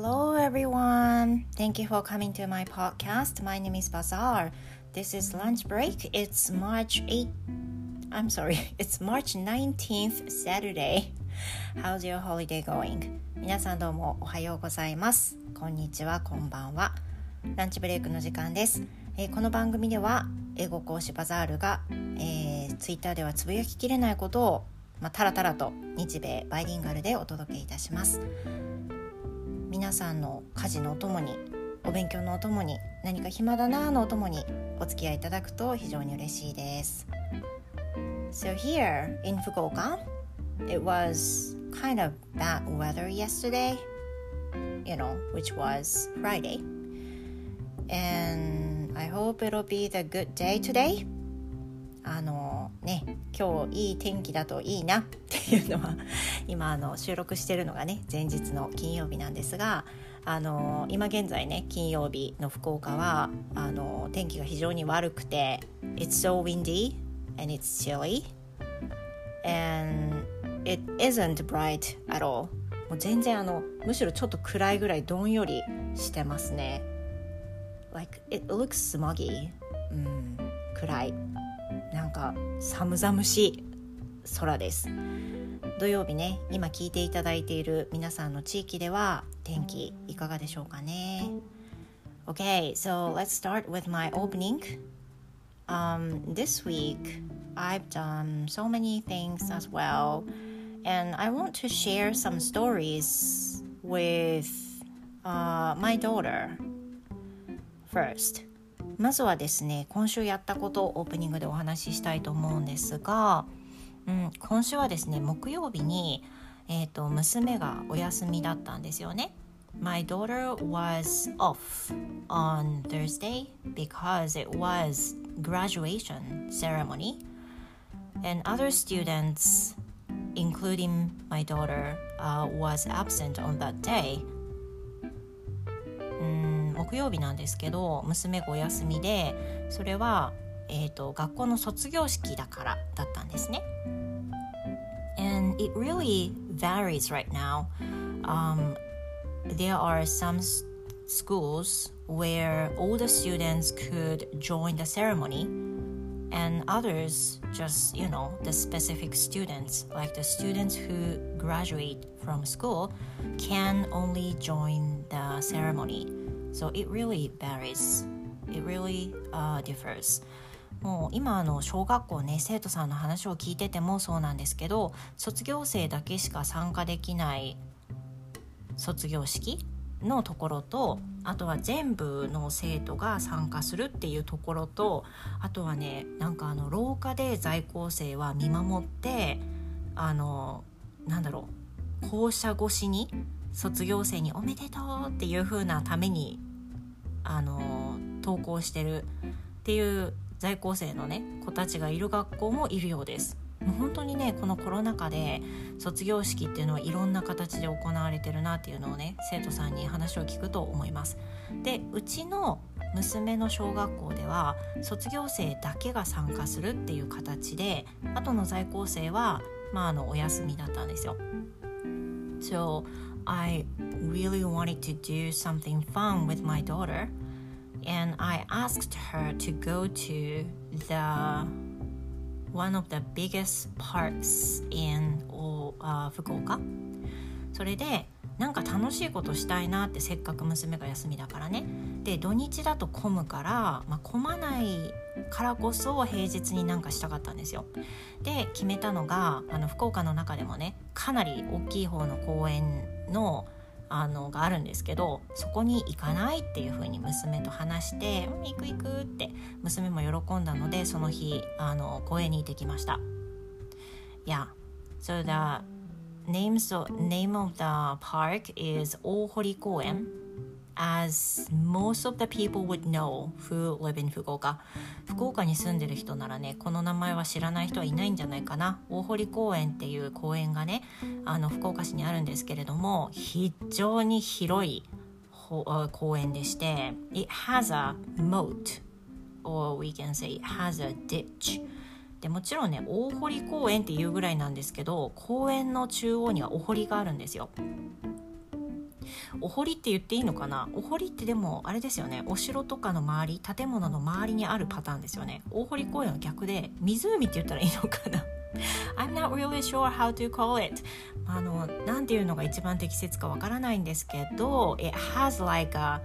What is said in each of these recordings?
Hello, everyone. Thank you for coming to my podcast. My name is Bazaar. This is lunch break. It's March 8th. I'm sorry, it's March 19th, Saturday. How's your holiday going? 皆さんどうもおはようございます。こんにちは、こんばんは。ランチブレイクの時間です。えー、この番組では英語講師バザールが、えー、Twitter ではつぶやききれないことをまあ、タラタラと日米バイリンガルでお届けいたします皆さんの家事のお供にお勉強のお供に何か暇だなのお供にお付き合いいただくと非常に嬉しいです So here in Fukuoka it was kind of bad weather yesterday you know which was Friday and I hope it'll be the good day today あのね今日いい天気だといいなっていうのは今あの収録してるのがね前日の金曜日なんですがあの今現在ね金曜日の福岡はあの天気が非常に悪くて It's so windy and it's chilly and it isn't bright at all. もう全然あのむしろちょっと暗いぐらいどんよりしてますね。Like it looks smoggy、うん、暗い。なんか寒々しい空です土曜日ね今聞いていただいている皆さんの地域では天気いかがでしょうかね Okay, so let's start with my opening. Um, this week, I've done so many things as well, and I want to share some stories with uh, my daughter first. まずはですね今週やったことをオープニングでお話ししたいと思うんですが、うん、今週はですね木曜日に、えーと、娘がお休みだったんですよね。My daughter was off on Thursday because it was graduation ceremony and other students including my daughter uh, was absent on that day 木曜日なんですけど娘がお休みでそれは、えーと、学校の卒業式だからだったんですね。And it really varies right now. Um, there are some schools where all the students could join the ceremony and others just you know the specific students like the students who graduate from school can only join the ceremony So it really varies. It really、uh, differs. もう今の小学校ね生徒さんの話を聞いててもそうなんですけど卒業生だけしか参加できない卒業式のところとあとは全部の生徒が参加するっていうところとあとはねなんかあの廊下で在校生は見守ってあのなんだろう校舎越しに卒業生に「おめでとう」っていう風なためにあの登校してるっていう在校生のね子たちがいる学校もいるようです。もう本当にねこのコロナ禍で卒業式っていうのはいろんな形で行われてるなっていうのをね生徒さんに話を聞くと思います。でうちの娘の小学校では卒業生だけが参加するっていう形で後の在校生は、まあ、あのお休みだったんですよ。I really wanted to do something fun with my daughter, and I asked her to go to the one of the biggest parks in uh, 福岡それでなんか楽しいことしたいなってせっかく娘が休みだからね。で土日だと混むから、まあ、混まないからこそ平日になんかしたかったんですよ。で決めたのがあの福岡の中でもねかなり大きい方の公園のあのがあるんですけどそこに行かないっていう風に娘と話して「行く行く」って娘も喜んだのでその日あの公園に行ってきました。Yeah, so the name, so, name of the park is 大堀公園 as most of the people would know who live in 福岡福岡に住んでる人ならねこの名前は知らない人はいないんじゃないかな。大堀公園っていう公園がねあの福岡市にあるんですけれども非常に広い公園でして It has a moat or we can say it has a ditch. でもちろんね大堀公園っていうぐらいなんですけど公園の中央にはお堀があるんですよ。お堀って言っていいのかな？お堀ってでもあれですよね。お城とかの周り建物の周りにあるパターンですよね。大堀公園は逆で湖って言ったらいいのかな？I'm not really sure how to call it あのなんていうのが一番適切かわからないんですけど It has like a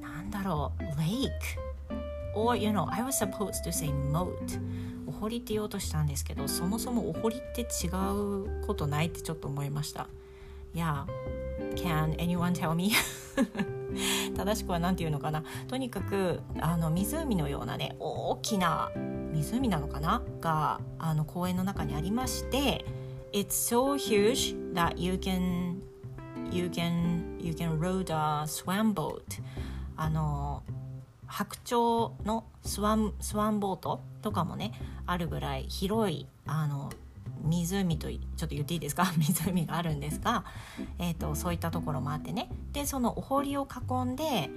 なんだろう？lake or you know I was supposed to say moat お堀って言おうとしたんですけどそもそもお堀って違うことないってちょっと思いました。Yeah Can anyone tell me? 正しくは何て言うのかな？とにかくあの湖のようなね大きな湖なのかな？があの公園の中にありまして It's so huge that you can you can you can rode a swam boat. あの白鳥のスワンスワンボートとかもねあるぐらい広いあの湖とちょっと言っていいですか？湖があるんですが、えーと、そういったところもあってねでそのお堀を囲んで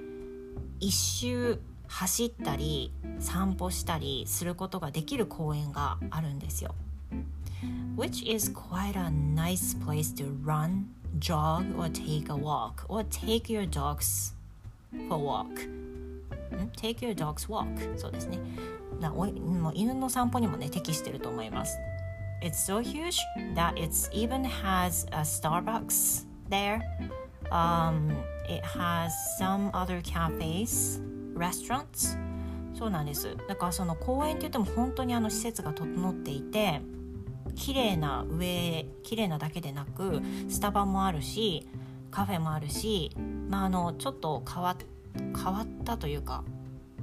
一周走ったり散歩したりすることができる公園があるんですよ。Which is quite a nice place to run, jog, or take a walk, or take your dogs for walk. Take your dog's walk. そうですね。なおもう犬の散歩にもね適してると思います。It's so huge that it even has a Starbucks there. Um, it has some other cafes, restaurants. そうなんです。だからその公園って言っても本当にあの施設が整っていて、綺麗な上、綺麗なだけでなく、スタバもあるし、カフェもあるし、まああのちょっと変わ変わったというか、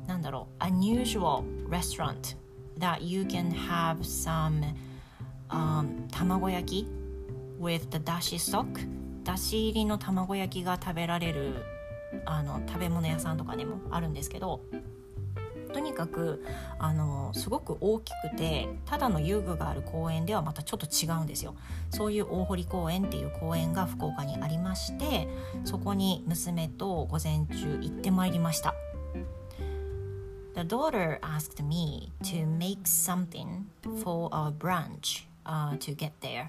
なんだろう、unusual restaurant that you can have some um, 卵焼き with the だし stock だし入りの卵焼きが食べられるあの食べ物屋さんとかでもあるんですけどとにかくあのすごく大きくてただの遊具がある公園ではまたちょっと違うんですよ。そういう大堀公園っていう公園が福岡にありましてそこに娘と午前中行ってまいりました。The daughter asked me to make something for our brunch. Uh, to get there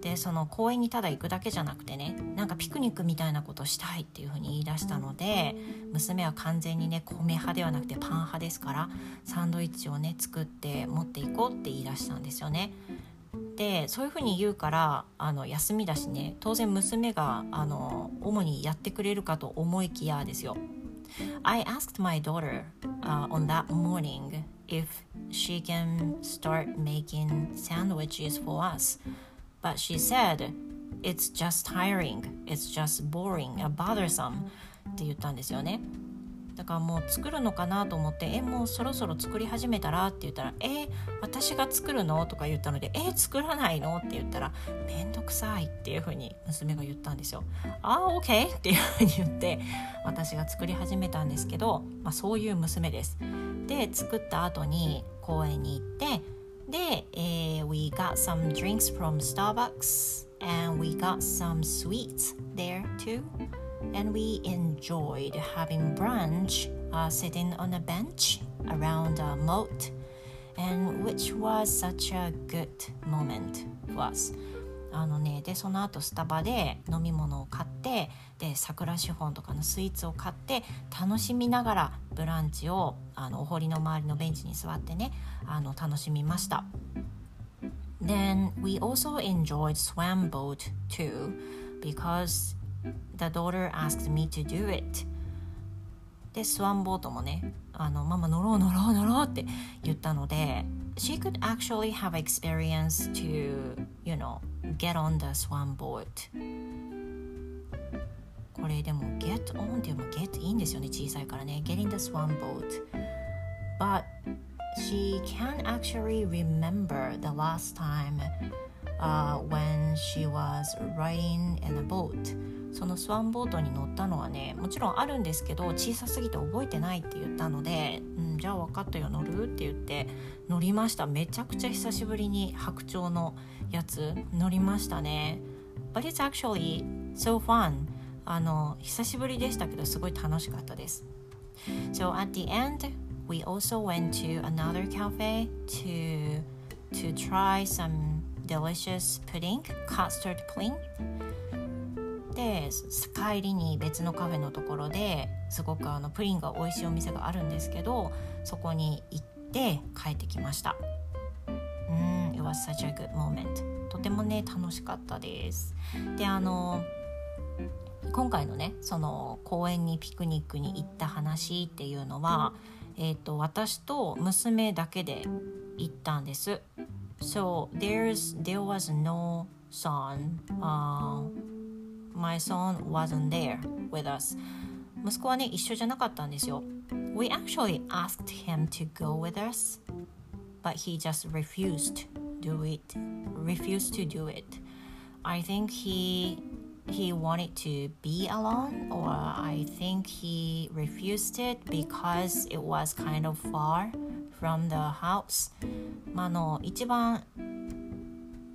でその公園にただ行くだけじゃなくてねなんかピクニックみたいなことしたいっていうふうに言い出したので娘は完全にね米派ではなくてパン派ですからサンドイッチをね作って持っていこうって言い出したんですよね。でそういうふうに言うからあの休みだしね当然娘があの主にやってくれるかと思いきやですよ。I asked my daughter、uh, on that morning if she can start making sandwiches for us. But she said, It's just tiring, it's just boring, bothersome って言ったんですよね。だからもう作るのかなと思って「えもうそろそろ作り始めたら?」って言ったら「え私が作るの?」とか言ったので「え作らないの?」って言ったら「めんどくさい」っていうふうに娘が言ったんですよ。ああ OK っていうふうに言って私が作り始めたんですけど、まあ、そういう娘です。で作った後に公園に行ってで、えー、We got some drinks from Starbucks and we got some sweets there too. and we enjoyed having brunch uh, sitting on a bench around a moat, and which was such a good moment for us. あのね、でその後スタバで飲み物を買ってで桜シフォンとかのスイーツを買って楽しみながらブランチをあのお堀の周りのベンチに座ってねあの楽しみました。Then we also enjoyed swam boat too because The daughter asked me to do it でスワンボートもねあのママ乗ろう乗ろう乗ろうって言ったので she could actually have experience to you know get on the swan boat これでも get on っていうのも get いいんですよね小さいからね getting the swan boat but she can actually remember the last time uh, when she was riding in a boat そのスワンボートに乗ったのはねもちろんあるんですけど小さすぎて覚えてないって言ったので、うん、じゃあ分かったよ乗る？って言って乗りました。めちゃくちゃ久しぶりに白鳥のやつ乗りましたね。But it's actually so fun あの久しぶりでしたけどすごい楽しかったです。So at the end we also went to another cafe to to try some delicious pudding custard pudding. で帰りに別のカフェのところですごくあのプリンが美味しいお店があるんですけどそこに行って帰ってきました。うん It was such a good moment とてもね楽しかったです。であの今回のねその公園にピクニックに行った話っていうのは、えーと、私と娘だけで行ったんです。So there's there was no son、uh, my son wasn't there with us 息子はね一緒じゃなかったんですよ We actually asked him to go with us but he just refused do it refused to do it I think he he wanted to be alone or I think he refused it because it was kind of far from the house まあの一番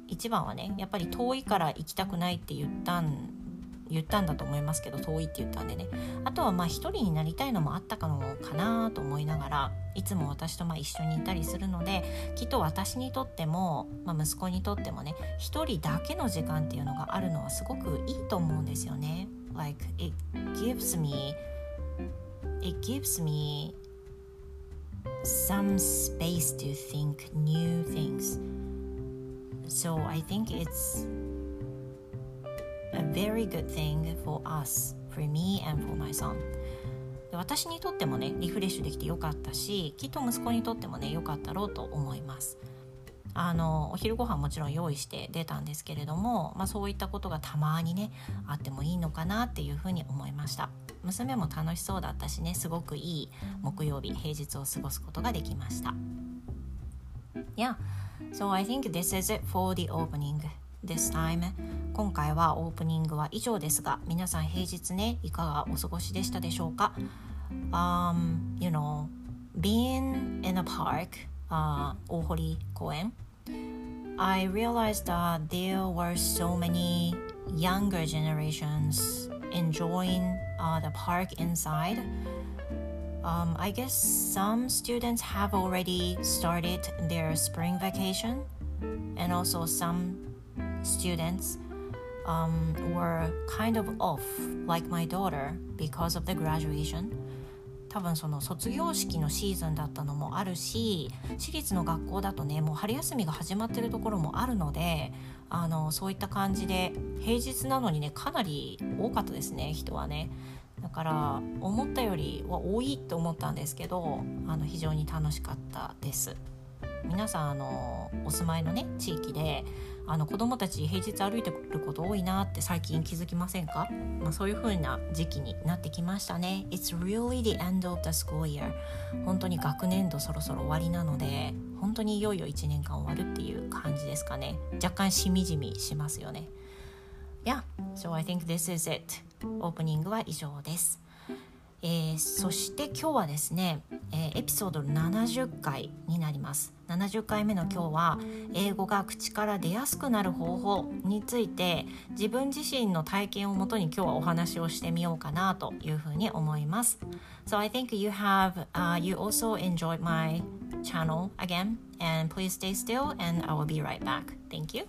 一番はねやっぱり遠いから行きたくないって言ったん 言ったんだと思いますけど遠いって言ったんでねあとはまあ一人になりたいのもあったかのかなと思いながらいつも私とまあ一緒にいたりするのできっと私にとっても、まあ、息子にとってもね一人だけの時間っていうのがあるのはすごくいいと思うんですよね。Like it gives me it gives me some space to think new things. So I think it's a very good thing for us, for me and for my son. 私にとってもねリフレッシュできてよかったしきっと息子にとってもねよかったろうと思います。あのお昼ご飯もちろん用意して出たんですけれども、まあ、そういったことがたまにねあってもいいのかなっていうふうに思いました。娘も楽しそうだったしねすごくいい木曜日平日を過ごすことができました。Yeah, so I think this is it for the opening. This time 今回はオープニングは以上ですが皆さん平日ねいかがお過ごしでしたでしょうか、um, You know being in a park、uh, 大堀公園 I realized that there were so many younger generations enjoying uh, the park inside um, I guess some students have already started their spring vacation, and also some students um, were kind of off, like my daughter, because of the graduation. 多分その卒業式のシーズンだったのもあるし私立の学校だとねもう春休みが始まってるところもあるのであのそういった感じで平日なのにねかなり多かったですね人はねだから思ったよりは多いと思ったんですけどあの非常に楽しかったです皆さんあのお住まいのね地域であの子供たち平日歩いてくること多いなって最近気づきませんか、まあ、そういう風な時期になってきましたね。It's really the end of the school year. 本当に学年度そろそろ終わりなので本当にいよいよ1年間終わるっていう感じですかね。若干しみじみしますよね。Yeah, so I think this is it. オープニングは以上です。えー、そして今日はですね、えー、エピソード70回になります70回目の今日は英語が口から出やすくなる方法について自分自身の体験をもとに今日はお話をしてみようかなというふうに思います So I think you have、uh, you also enjoyed my channel again and please stay still and I will be right back Thank you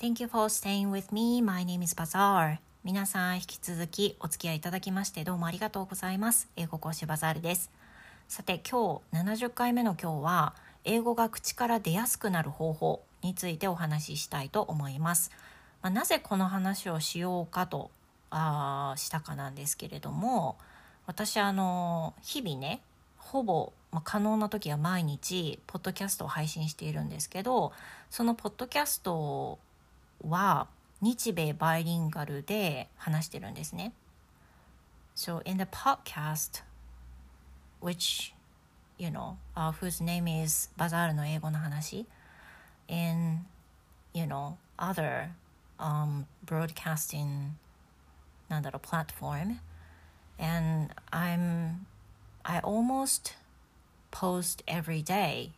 Thank you for staying with me. My name is Bazaar. 皆さん引き続きお付き合いいただきましてどうもありがとうございます。英語講師バザールです。さて今日70回目の今日は英語が口から出やすくなる方法についてお話ししたいと思います。まあ、なぜこの話をしようかとあしたかなんですけれども私あの日々ねほぼ、まあ、可能な時は毎日ポッドキャストを配信しているんですけどそのポッドキャストは日米バイリンガルで話してるんですね。So in the podcast, which, you know, uh, whose name is バザールの英語の話 in, you know, other um, broadcasting なんだろう、platform and I'm, I almost post every day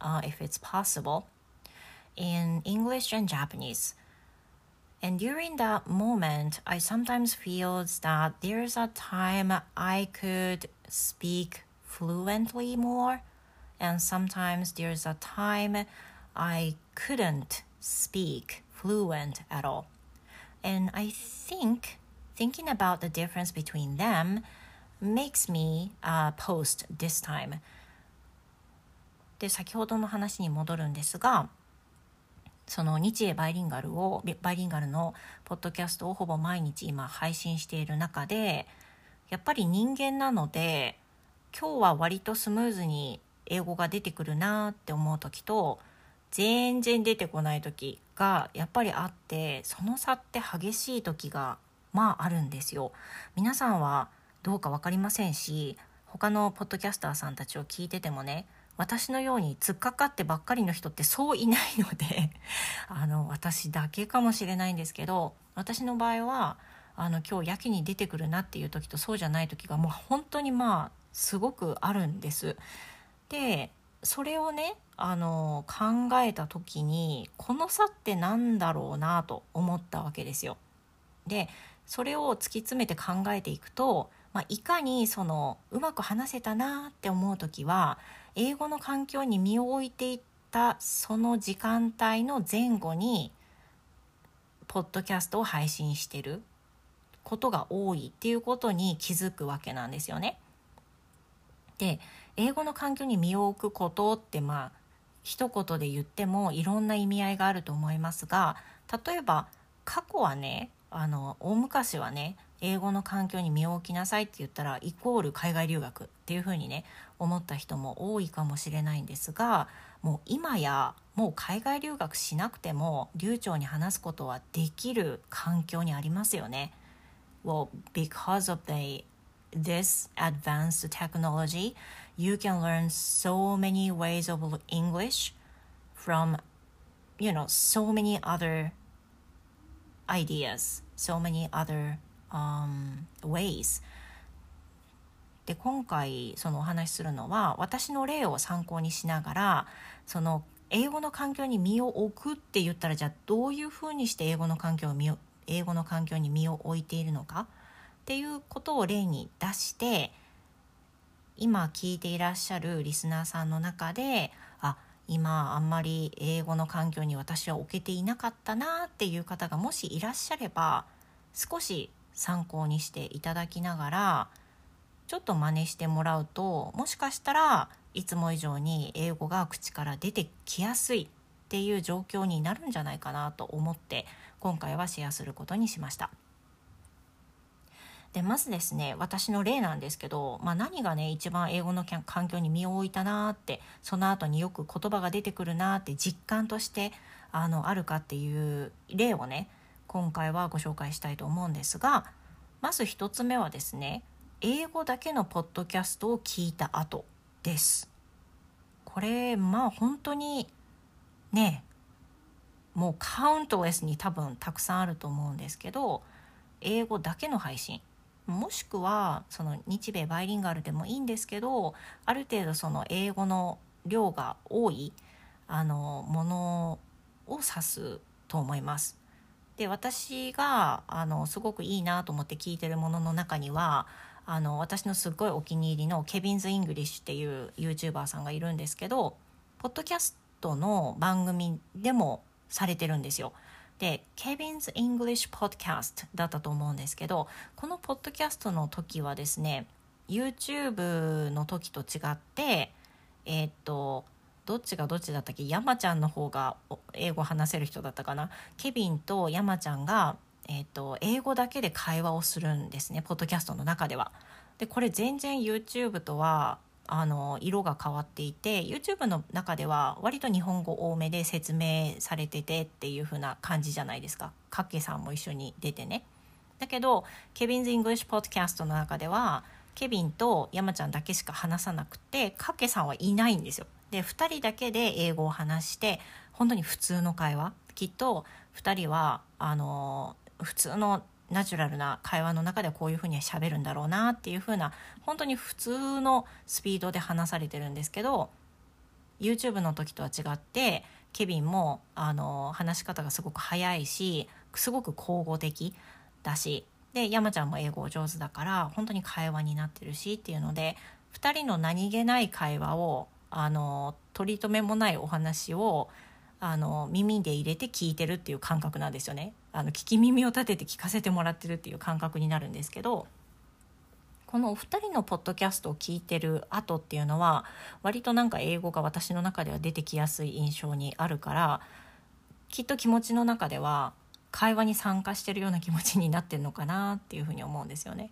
uh, if it's possible in English and Japanese And during that moment, I sometimes feel that there's a time I could speak fluently more, and sometimes there's a time I couldn't speak fluent at all. And I think thinking about the difference between them makes me uh, post this time. で先ほどの話に戻るんですが その日英バイリンガルをバイリンガルのポッドキャストをほぼ毎日今配信している中でやっぱり人間なので今日は割とスムーズに英語が出てくるなって思う時と全然出てこない時がやっぱりあってその差って激しい時がまああるんですよ。皆さんはどうか分かりませんし他のポッドキャスターさんたちを聞いててもね私のように突っかかってばっかりの人ってそういないので あの私だけかもしれないんですけど私の場合はあの今日やけに出てくるなっていう時とそうじゃない時がもう本当にまあすごくあるんです。でそれをねあの考えた時にこの差って何だろうなと思ったわけですよ。でそれを突き詰めて考えていくと、まあ、いかにそのうまく話せたなって思う時は英語の環境に身を置いていったその時間帯の前後にポッドキャストを配信してることが多いっていうことに気づくわけなんですよね。で英語の環境に身を置くことってまあ一言で言ってもいろんな意味合いがあると思いますが例えば過去はねあの大昔はね英語の環境に身を置きなさいって言ったらイコール海外留学っていうふうにね思った人も多いかもしれないんですがもう今やもう海外留学しなくても流暢に話すことはできる環境にありますよね。Well, because of the this advanced technology, you can learn so many ways of English from you know so many other ideas, so many other um, ways. で今回そのお話しするのは私の例を参考にしながらその英語の環境に身を置くって言ったらじゃあどういうふうにして英語の環境を身を英語の環境に身を置いているのか？っていうことを例に出して今聞いていらっしゃるリスナーさんの中であ今あんまり英語の環境に私は置けていなかったなっていう方がもしいらっしゃれば少し参考にしていただきながらちょっと真似してもらうともしかしたらいつも以上に英語が口から出てきやすいっていう状況になるんじゃないかなと思って今回はシェアすることにしました。でまずですね私の例なんですけど、まあ、何がね一番英語の環境に身を置いたなってその後によく言葉が出てくるなって実感としてあのあるかっていう例をね今回はご紹介したいと思うんですがまず1つ目はですね英語だけのポッドキャストを聞いた後ですこれまあ本当にねもうカウントレスに多分たくさんあると思うんですけど英語だけの配信もしくはその日米バイリンガルでもいいんですけどある程度その英語の量が多いあのものを指すと思います。で私があのすごくいいなと思って聞いてるものの中にはあの私のすっごいお気に入りの Kevin's English っていう YouTuber さんがいるんですけどポッドキャストの番組でもされてるんですよ。で Kevin's English Podcast だったと思うんですけどこのポッドキャストの時はですね YouTube の時と違ってえー、っとどっちがどっちだったっけ？山ちゃんの方が英語話せる人だったかな？ケビンと山ちゃんが、えーと、英語だけで会話をするんですねポッドキャストの中では。でこれ全然 YouTube とはあの色が変わっていて YouTube の中では割と日本語多めで説明されててっていう風な感じじゃないですか。かっけさんも一緒に出てね。だけど Kevin's English Podcast の中ではケビンと山ちゃんだけしか話さなくてかっけさんはいないんですよ。で2人だけで英語を話して本当に普通の会話。きっと2人はあの普通のナチュラルな会話の中でこういうふうに喋るんだろうなっていうふうな本当に普通のスピードで話されてるんですけど YouTube の時とは違ってケビンもあの話し方がすごく早いしすごく口語的だしで山ちゃんも英語上手だから本当に会話になってるしっていうので2人の何気ない会話をあの取り留めもないお話をあの耳で入れて聞いてるっていう感覚なんですよねあの聞き耳を立てて聞かせてもらってるっていう感覚になるんですけどこのお二人のポッドキャストを聞いてる後っていうのは割となんか英語が私の中では出てきやすい印象にあるからきっと気持ちの中では会話に参加してるような気持ちになってるのかなっていうふうに思うんですよね。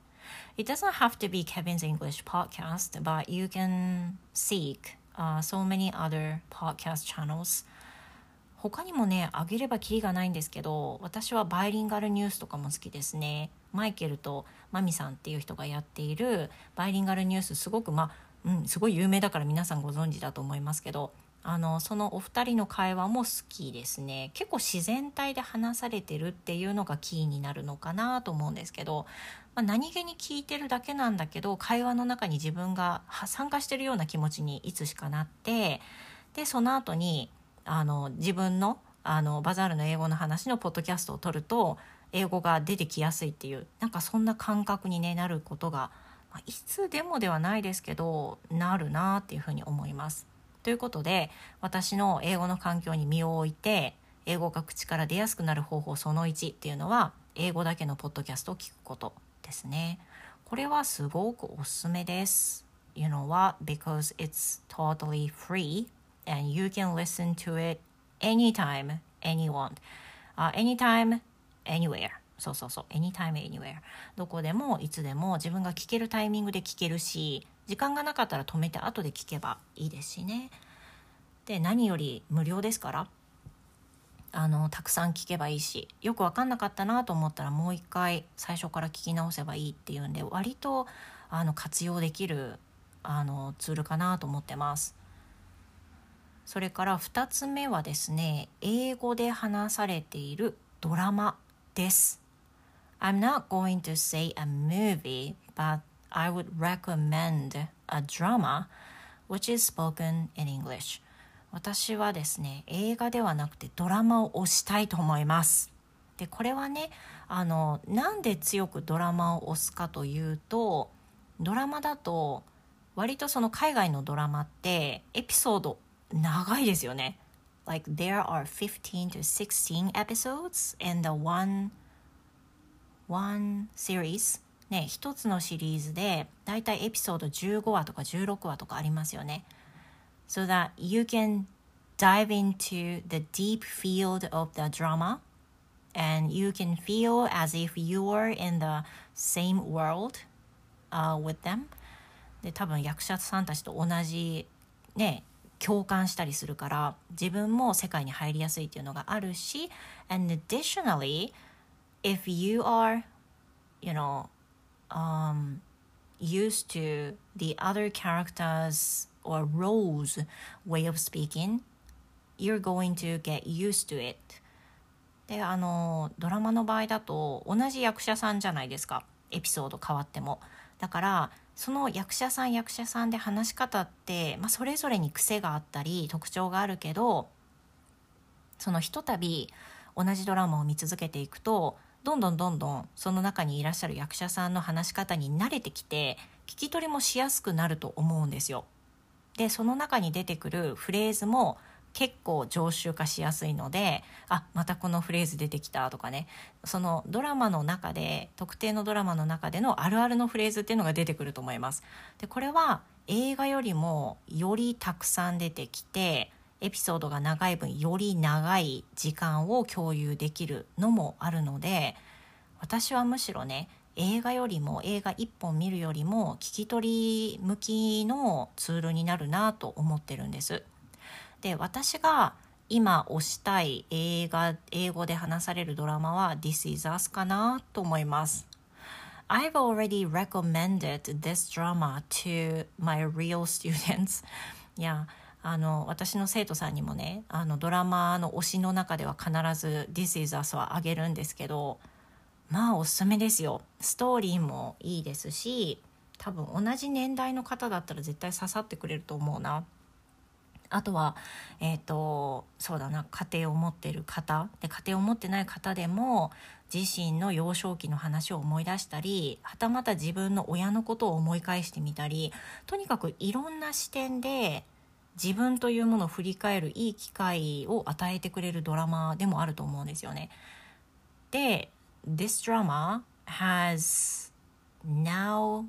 It doesn't have to be Kevin's English podcast, but you can seek、uh, so many other podcast channels. 他にもねあげればきりがないんですけど私はバイリンガルニュースとかも好きですねマイケルとマミさんっていう人がやっているバイリンガルニュースすごくまあうんすごい有名だから皆さんご存知だと思いますけどあのそのお二人の会話も好きですね結構自然体で話されてるっていうのがキーになるのかなと思うんですけど、まあ、何気に聞いてるだけなんだけど会話の中に自分が参加してるような気持ちにいつしかなってでその後にあの自分のあのバザールの英語の話のポッドキャストを撮ると英語が出てきやすいっていうなんかそんな感覚に、ね、なることが、まあ、いつでもではないですけどなるなっていうふうに思います。ということで私の英語の環境に身を置いて英語が口から出やすくなる方法その1っていうのは英語だけのポッドキャストを聞くことですね。これはすごくおすすめです。You know what? Because it's totally free and you can listen to it anytime, anyone. Uh, anytime, anywhere. そうそうそう。anytime, anywhere. どこでもいつでも自分が聞けるタイミングで聞けるし、時間がなかったら止めて後で聞けばいいですしねで何より無料ですからあのたくさん聞けばいいしよく分かんなかったなと思ったらもう一回最初から聞き直せばいいっていうんで割とあの活用できるあのツールかなと思ってます。それから2つ目はですね英語で話されているドラマです。I'm not going to say a movie, but I would recommend a drama which is spoken in English 私はですね映画ではなくてドラマを推したいと思いますでこれはねあのなんで強くドラマを推すかというとドラマだと割とその海外のドラマってエピソード長いですよね Like there are 15 to 16 episodes in the one one series ね、一つのシリーズでだいたいエピソード15話とか16話とかありますよね。So that you can dive into the deep field of the drama and you can feel as if you were in the same world、uh, with them で多分役者さんたちと同じね共感したりするから自分も世界に入りやすいっていうのがあるし and additionally if you are you know um, used to the other characters or roles way of speaking, you're going to get used to it. であのドラマの場合だと同じ役者さんじゃないですかエピソード変わってもだからその役者さん役者さんで話し方って、まあ、それぞれに癖があったり特徴があるけどそのひとたび同じドラマを見続けていくとどんどんどんどんその中にいらっしゃる役者さんの話し方に慣れてきて聞き取りもしやすくなると思うんですよ。でその中に出てくるフレーズも結構常習化しやすいのであまたこのフレーズ出てきたとかねそのドラマの中で特定のドラマの中でのあるあるのフレーズっていうのが出てくると思います。でこれは映画よりもよりたくさん出てきてエピソードが長い分より長い時間を共有できるのもあるので私はむしろね映画よりも映画1本見るよりも聞き取り向きのツールになるなと思ってるんです。で私が今推したい映画英語で話されるドラマは This is Us かなと思います。I've already recommended this drama to my real students. いやあの私の生徒さんにもねあのドラマの推しの中では必ず「This is Us」はあげるんですけどまあおすすめですよ。ストーリーもいいですし多分同じ年代の方だったら絶対刺さってくれると思うな。あとはえっ、ー、とそうだな家庭を持ってる方。で家庭を持ってない方でも自身の幼少期の話を思い出したりはたまた自分の親のことを思い返してみたりとにかくいろんな視点で自分というものを振り返るいい機会を与えてくれるドラマでもあると思うんですよね。で This drama has now、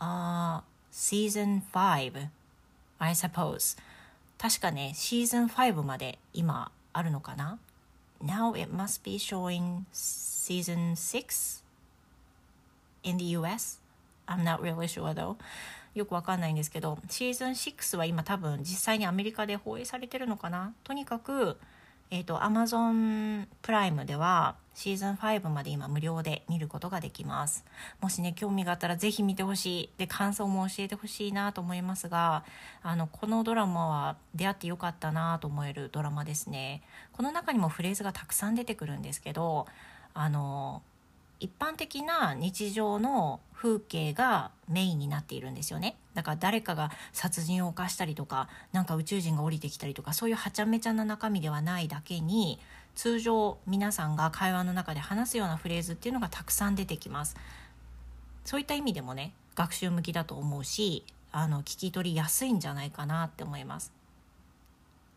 uh, season 5 I suppose 確かねシーズン5まで今あるのかな Now it must be showing season 6 in the US I'm not really sure though よくわかんないんですけどシーズン6は今多分実際にアメリカで放映されてるのかな？とにかくえっ、ー、と Amazon プライムではシーズン5まで今無料で見ることができます。もしね興味があったらぜひ見てほしい。で感想も教えてほしいなと思いますがあのこのドラマは出会ってよかったなと思えるドラマですね。この中にもフレーズがたくさん出てくるんですけどあの一般的な日常の風景がメインになっているんですよね。だから誰かが殺人を犯したりとかなんか宇宙人が降りてきたりとかそういうはちゃめちゃな中身ではないだけに通常皆さんが会話の中で話すようなフレーズっていうのがたくさん出てきます。そういった意味でもね学習向きだと思うしあの聞き取りやすいんじゃないかなって思います。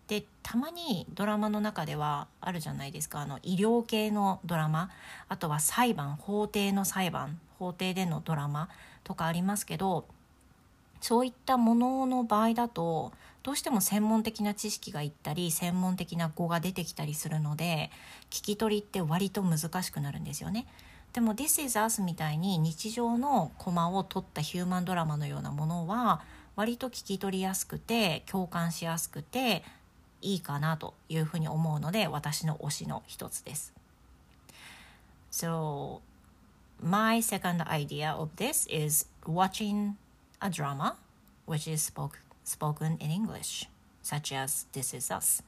でたまにドラマの中ではあるじゃないですか。あの医療系のドラマ。あとは裁判法廷の裁判。法廷でのドラマとかありますけどそういったものの場合だとどうしても専門的な知識がいったり専門的な語が出てきたりするので聞き取りって割と難しくなるんですよね。でも「This is Us」みたいに日常のコマを取ったヒューマンドラマのようなものは割と聞き取りやすくて共感しやすくていいかなというふうに思うので私の推しの一つです。So my second idea of this is watching a drama which is spoke, spoken in English such as This is Us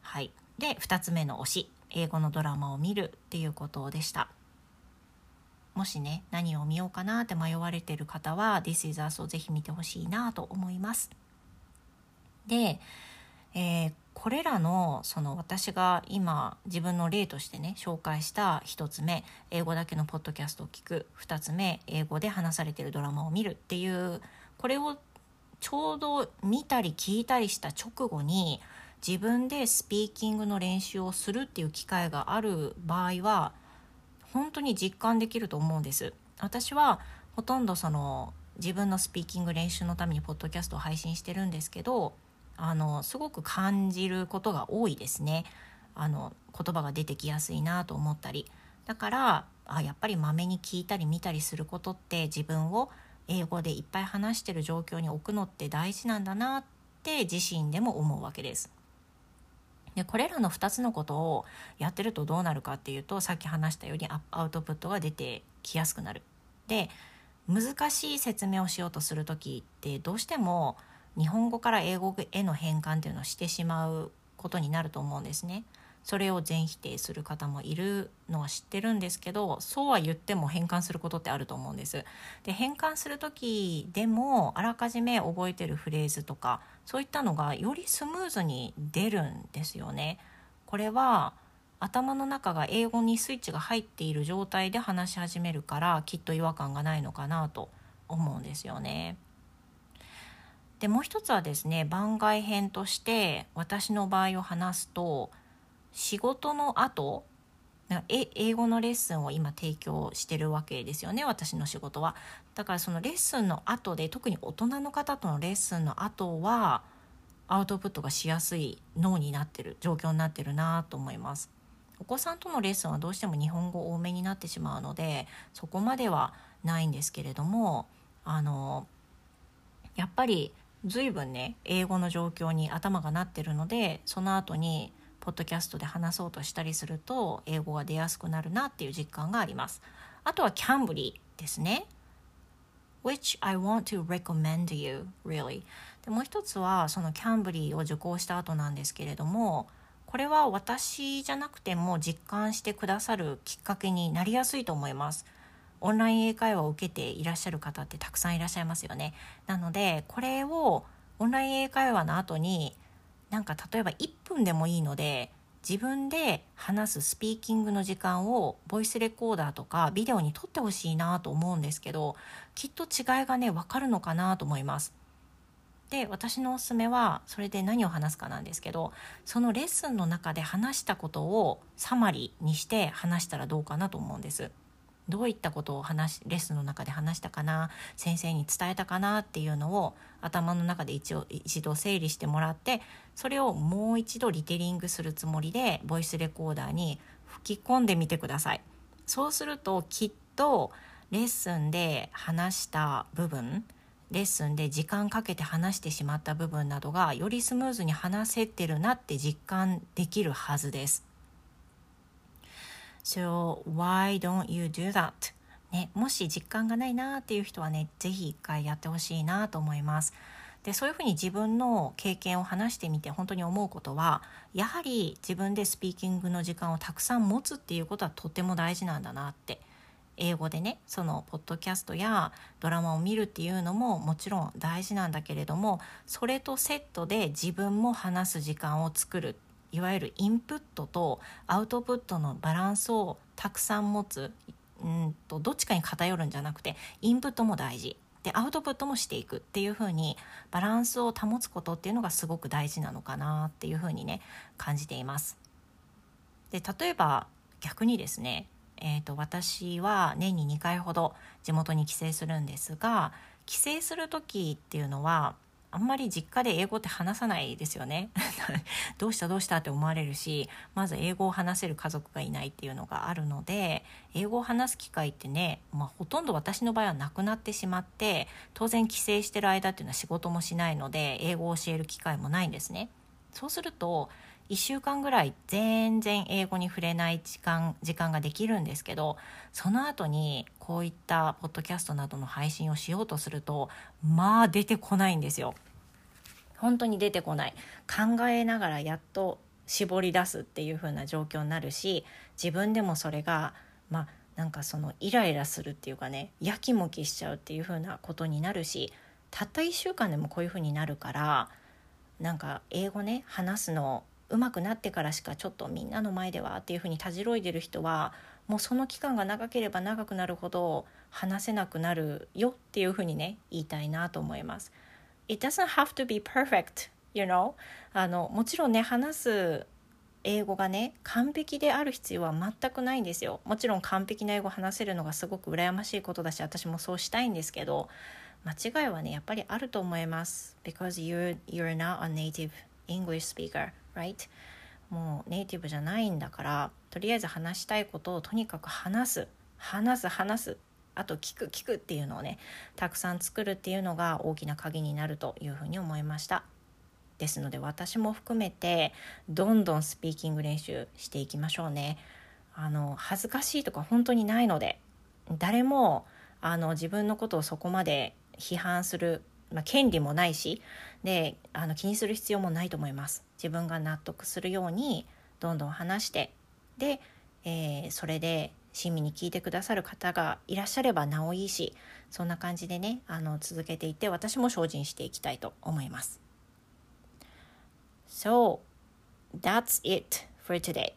はいで2つ目の推し英語のドラマを見るっていうことでしたもしね何を見ようかなって迷われてる方は This is Us をぜひ見てほしいなと思いますでえー、これらのその私が今自分の例としてね紹介した1つ目英語だけのポッドキャストを聞く2つ目英語で話されてるドラマを見るっていうこれをちょうど見たり聞いたりした直後に自分でスピーキングの練習をするっていう機会がある場合は本当に実感できると思うんです。私はほとんどその自分のスピーキング練習のためにポッドキャストを配信してるんですけどあのすごく感じることが多いですねあの言葉が出てきやすいなと思ったりだからあやっぱりまめに聞いたり見たりすることって自分を英語でいっぱい話してる状況に置くのって大事なんだなって自身でも思うわけです。でこれらの2つのことをやってるとどうなるかっていうとさっき話したようにアウトプットが出てきやすくなる。で難しい説明をしようとする時ってどうしても日本語から英語への変換っていうのをしてしまうことになると思うんですね。それを全否定する方もいるのは知ってるんですけどそうは言っても変換することってあると思うんです。で変換する時でもあらかじめ覚えてるフレーズとかそういったのがよりスムーズに出るんですよね。これは頭の中が英語にスイッチが入っている状態で話し始めるからきっと違和感がないのかなと思うんですよね。でもう一つはですね番外編として私の場合を話すと仕事の後英語のレッスンを今提供してるわけですよね私の仕事は。だからそのレッスンの後で特に大人の方とのレッスンの後はアウトプットがしやすい脳になってる状況になってるなと思います。お子さんとのレッスンはどうしても日本語多めになってしまうのでそこまではないんですけれどもあのやっぱり随分ね英語の状況に頭がなってるのでその後にポッドキャストで話そうとしたりすると英語が出やすくなるなっていう実感があります。あとはキャンブリーですね。Which I want to recommend you really. でもう一つはそのキャンブリーを受講した後なんですけれどもこれは私じゃなくても実感してくださるきっかけになりやすいと思います。オンライン英会話を受けていらっしゃる方ってたくさんいらっしゃいますよね。なのでこれをオンライン英会話の後になんか例えば1分でもいいので自分で話すスピーキングの時間をボイスレコーダーとかビデオに撮ってほしいなと思うんですけどきっと違いがね分かるのかなと思います。で私のおすすめはそれで何を話すかなんですけどそのレッスンの中で話したことをサマリーにして話したらどうかなと思うんです。どういったことを話レッスンの中で話したかな先生に伝えたかなっていうのを頭の中で一応一度整理してもらってそれをもう一度リテリングするつもりでボイスレコーダーに吹き込んでみてくださいそうするときっとレッスンで話した部分レッスンで時間かけて話してしまった部分などがよりスムーズに話せてるなって実感できるはずです。So why don't you do that? ね、もし実感がないなっていう人はね、ぜひ一回やってほしいなと思います。でそういうふうに自分の経験を話してみて本当に思うことはやはり自分でスピーキングの時間をたくさん持つっていうことはとても大事なんだなって英語でねそのポッドキャストやドラマを見るっていうのももちろん大事なんだけれどもそれとセットで自分も話す時間を作るいわゆるインプットとアウトプットのバランスをたくさん持つうんとどっちかに偏るんじゃなくてインプットも大事でアウトプットもしていくっていうふうにバランスを保つことっていうのがすごく大事なのかなっていうふうにね感じています。で例えば逆にですね、えーと私は年に2回ほど地元に帰省するんですが帰省する時っていうのはあんまり実家で英語って話さないですよね どうしたどうしたって思われるしまず英語を話せる家族がいないっていうのがあるので英語を話す機会ってね、まあ、ほとんど私の場合はなくなってしまって当然帰省してる間っていうのは仕事もしないので英語を教える機会もないんですね。そうすると1週間ぐらい全然英語に触れない時間時間ができるんですけどその後にこういったポッドキャストなどの配信をしようとするとまあ出てこないんですよ。本当に出てこない考えながらやっと絞り出すっていう風な状況になるし自分でもそれがまあなんかそのイライラするっていうかねやきもきしちゃうっていう風なことになるしたった1週間でもこういう風になるからなんか英語ね話すの上手くなってからしかちょっとみんなの前ではっていうふうにたじろいでる人はもうその期間が長ければ長くなるほど話せなくなるよっていうふうにね言いたいなと思います。It doesn't have to be perfect, you know? あのもちろんね話す英語がね完璧である必要は全くないんですよもちろん完璧な英語を話せるのがすごく羨ましいことだし私もそうしたいんですけど間違いはねやっぱりあると思います because you're, you're not a native English speaker right? もうネイティブじゃないんだからとりあえず話したいことをとにかく話す。話す話す。あと聞く聞くっていうのをねたくさん作るっていうのが大きな鍵になるというふうに思いました。ですので私も含めてどんどんスピーキング練習していきましょうね。あの恥ずかしいとか本当にないので誰もあの自分のことをそこまで批判するまあ、権利もないしであの気にする必要もないと思います。自分が納得するようにどんどん話してで、えー、それで親身に聞いてくださる方がいらっしゃればなおいいしそんな感じでねあの続けていって私も精進していきたいと思います。So that's it for today.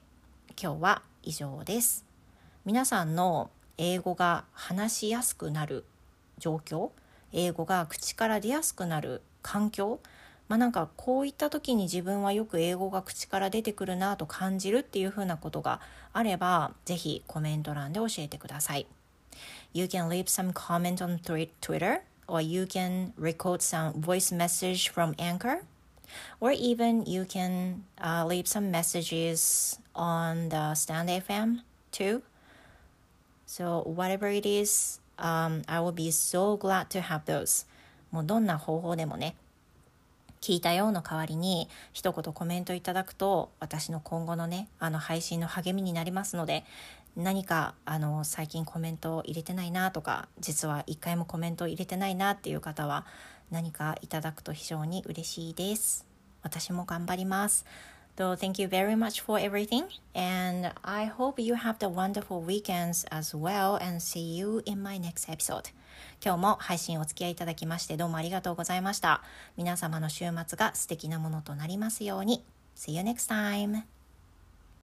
今日は以上です。皆さんの英語が話しやすくなる状況英語が口から出やすくなる環境まあなんかこういった時に自分はよく英語が口から出てくるなと感じるっていうふうなことがあればぜひコメント欄で教えてください。You can leave some comment on Twitter or you can record some voice message from Anchor or even you can uh, leave some messages on the Stand FM too. So whatever it is, um, I will be so glad to have those. もうどんな方法でもね、聞いたよの代わりに一言コメントいただくと私の今後のね、あの配信の励みになりますので、何かあの最近コメントを入れてないなとか、実は一回もコメントを入れてないなっていう方は何かいただくと非常に嬉しいです。私も頑張ります。So thank you very much for everything. And I hope you have the wonderful weekends as well. And see you in my next episode. 今日も配信お付き合いいただきましてどうもありがとうございました。皆様の週末が素敵なものとなりますように。See you next time.